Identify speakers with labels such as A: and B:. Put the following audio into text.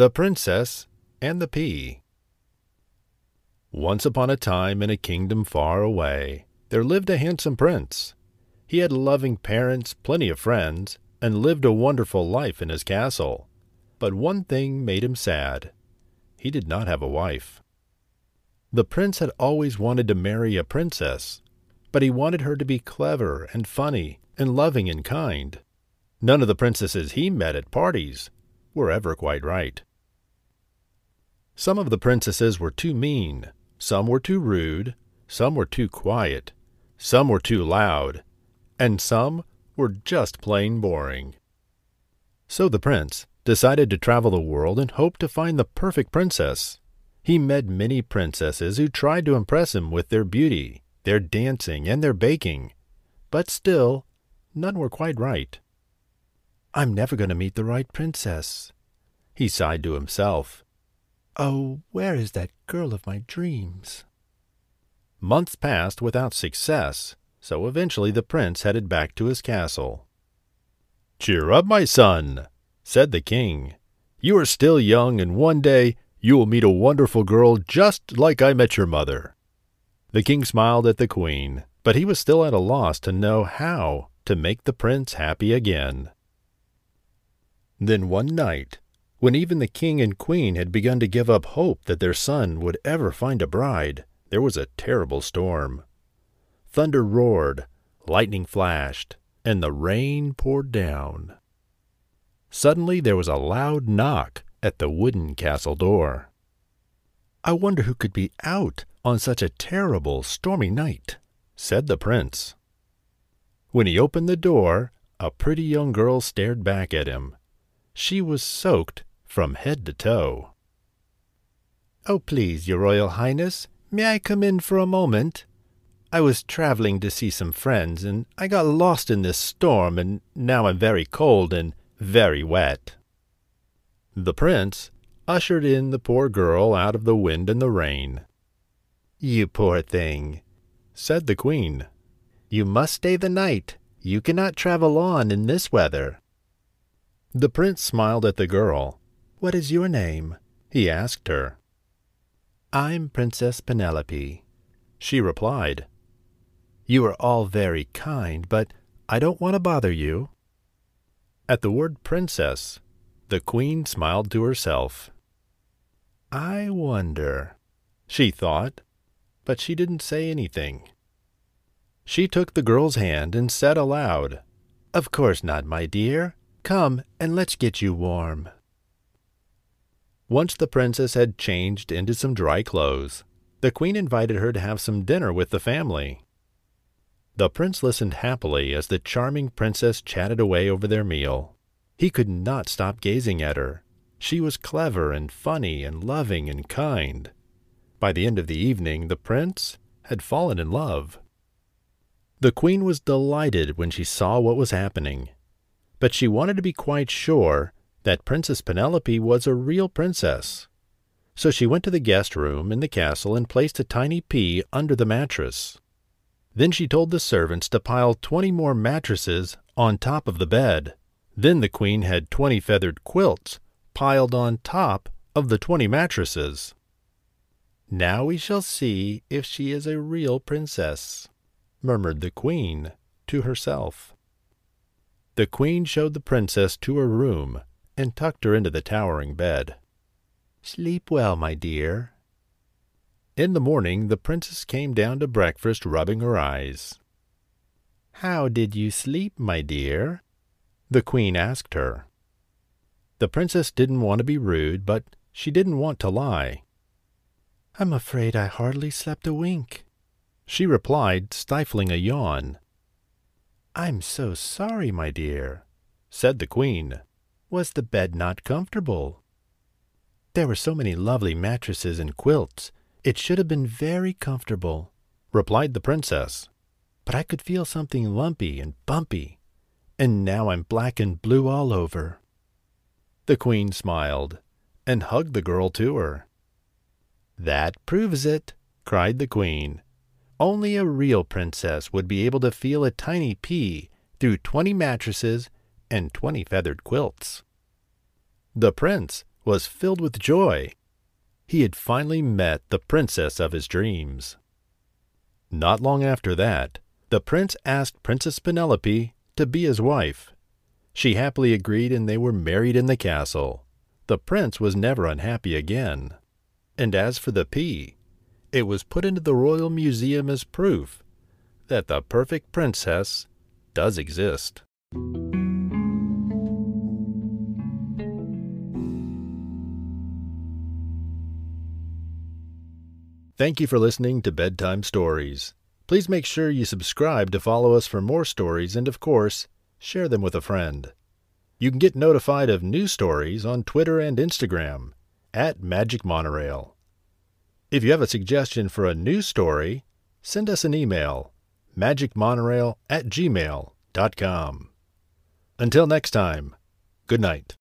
A: The Princess and the Pea Once upon a time in a kingdom far away, there lived a handsome prince. He had loving parents, plenty of friends, and lived a wonderful life in his castle. But one thing made him sad. He did not have a wife. The prince had always wanted to marry a princess, but he wanted her to be clever and funny and loving and kind. None of the princesses he met at parties were ever quite right. Some of the princesses were too mean, some were too rude, some were too quiet, some were too loud, and some were just plain boring. So the prince decided to travel the world and hoped to find the perfect princess. He met many princesses who tried to impress him with their beauty, their dancing, and their baking, but still none were quite right. I'm never going to meet the right princess, he sighed to himself. Oh, where is that girl of my dreams? Months passed without success, so eventually the prince headed back to his castle. Cheer up, my son, said the king. You are still young, and one day you will meet a wonderful girl just like I met your mother. The king smiled at the queen, but he was still at a loss to know how to make the prince happy again. Then one night, when even the king and queen had begun to give up hope that their son would ever find a bride, there was a terrible storm. Thunder roared, lightning flashed, and the rain poured down. Suddenly there was a loud knock at the wooden castle door. I wonder who could be out on such a terrible, stormy night, said the prince. When he opened the door, a pretty young girl stared back at him. She was soaked from head to toe. Oh, please, your royal highness, may I come in for a moment? I was traveling to see some friends, and I got lost in this storm, and now I'm very cold and very wet. The prince ushered in the poor girl out of the wind and the rain. You poor thing, said the queen. You must stay the night. You cannot travel on in this weather. The prince smiled at the girl. What is your name? he asked her. I'm Princess Penelope, she replied. You are all very kind, but I don't want to bother you. At the word princess, the queen smiled to herself. I wonder, she thought, but she didn't say anything. She took the girl's hand and said aloud, Of course not, my dear. Come, and let's get you warm. Once the princess had changed into some dry clothes, the queen invited her to have some dinner with the family. The prince listened happily as the charming princess chatted away over their meal. He could not stop gazing at her. She was clever and funny and loving and kind. By the end of the evening, the prince had fallen in love. The queen was delighted when she saw what was happening but she wanted to be quite sure that Princess Penelope was a real princess. So she went to the guest room in the castle and placed a tiny pea under the mattress. Then she told the servants to pile twenty more mattresses on top of the bed. Then the queen had twenty feathered quilts piled on top of the twenty mattresses. Now we shall see if she is a real princess, murmured the queen to herself. The queen showed the princess to her room and tucked her into the towering bed. Sleep well, my dear. In the morning the princess came down to breakfast rubbing her eyes. How did you sleep, my dear? The queen asked her. The princess didn't want to be rude, but she didn't want to lie. I'm afraid I hardly slept a wink, she replied, stifling a yawn. I'm so sorry, my dear, said the queen. Was the bed not comfortable? There were so many lovely mattresses and quilts. It should have been very comfortable, replied the princess. But I could feel something lumpy and bumpy, and now I'm black and blue all over. The queen smiled and hugged the girl to her. That proves it, cried the queen. Only a real princess would be able to feel a tiny pea through twenty mattresses and twenty feathered quilts. The prince was filled with joy. He had finally met the princess of his dreams. Not long after that, the prince asked Princess Penelope to be his wife. She happily agreed and they were married in the castle. The prince was never unhappy again. And as for the pea, it was put into the Royal Museum as proof that the perfect princess does exist. Thank you for listening to Bedtime Stories. Please make sure you subscribe to follow us for more stories and, of course, share them with a friend. You can get notified of new stories on Twitter and Instagram at Magic Monorail. If you have a suggestion for a new story, send us an email magicmonorail at gmail.com. Until next time, good night.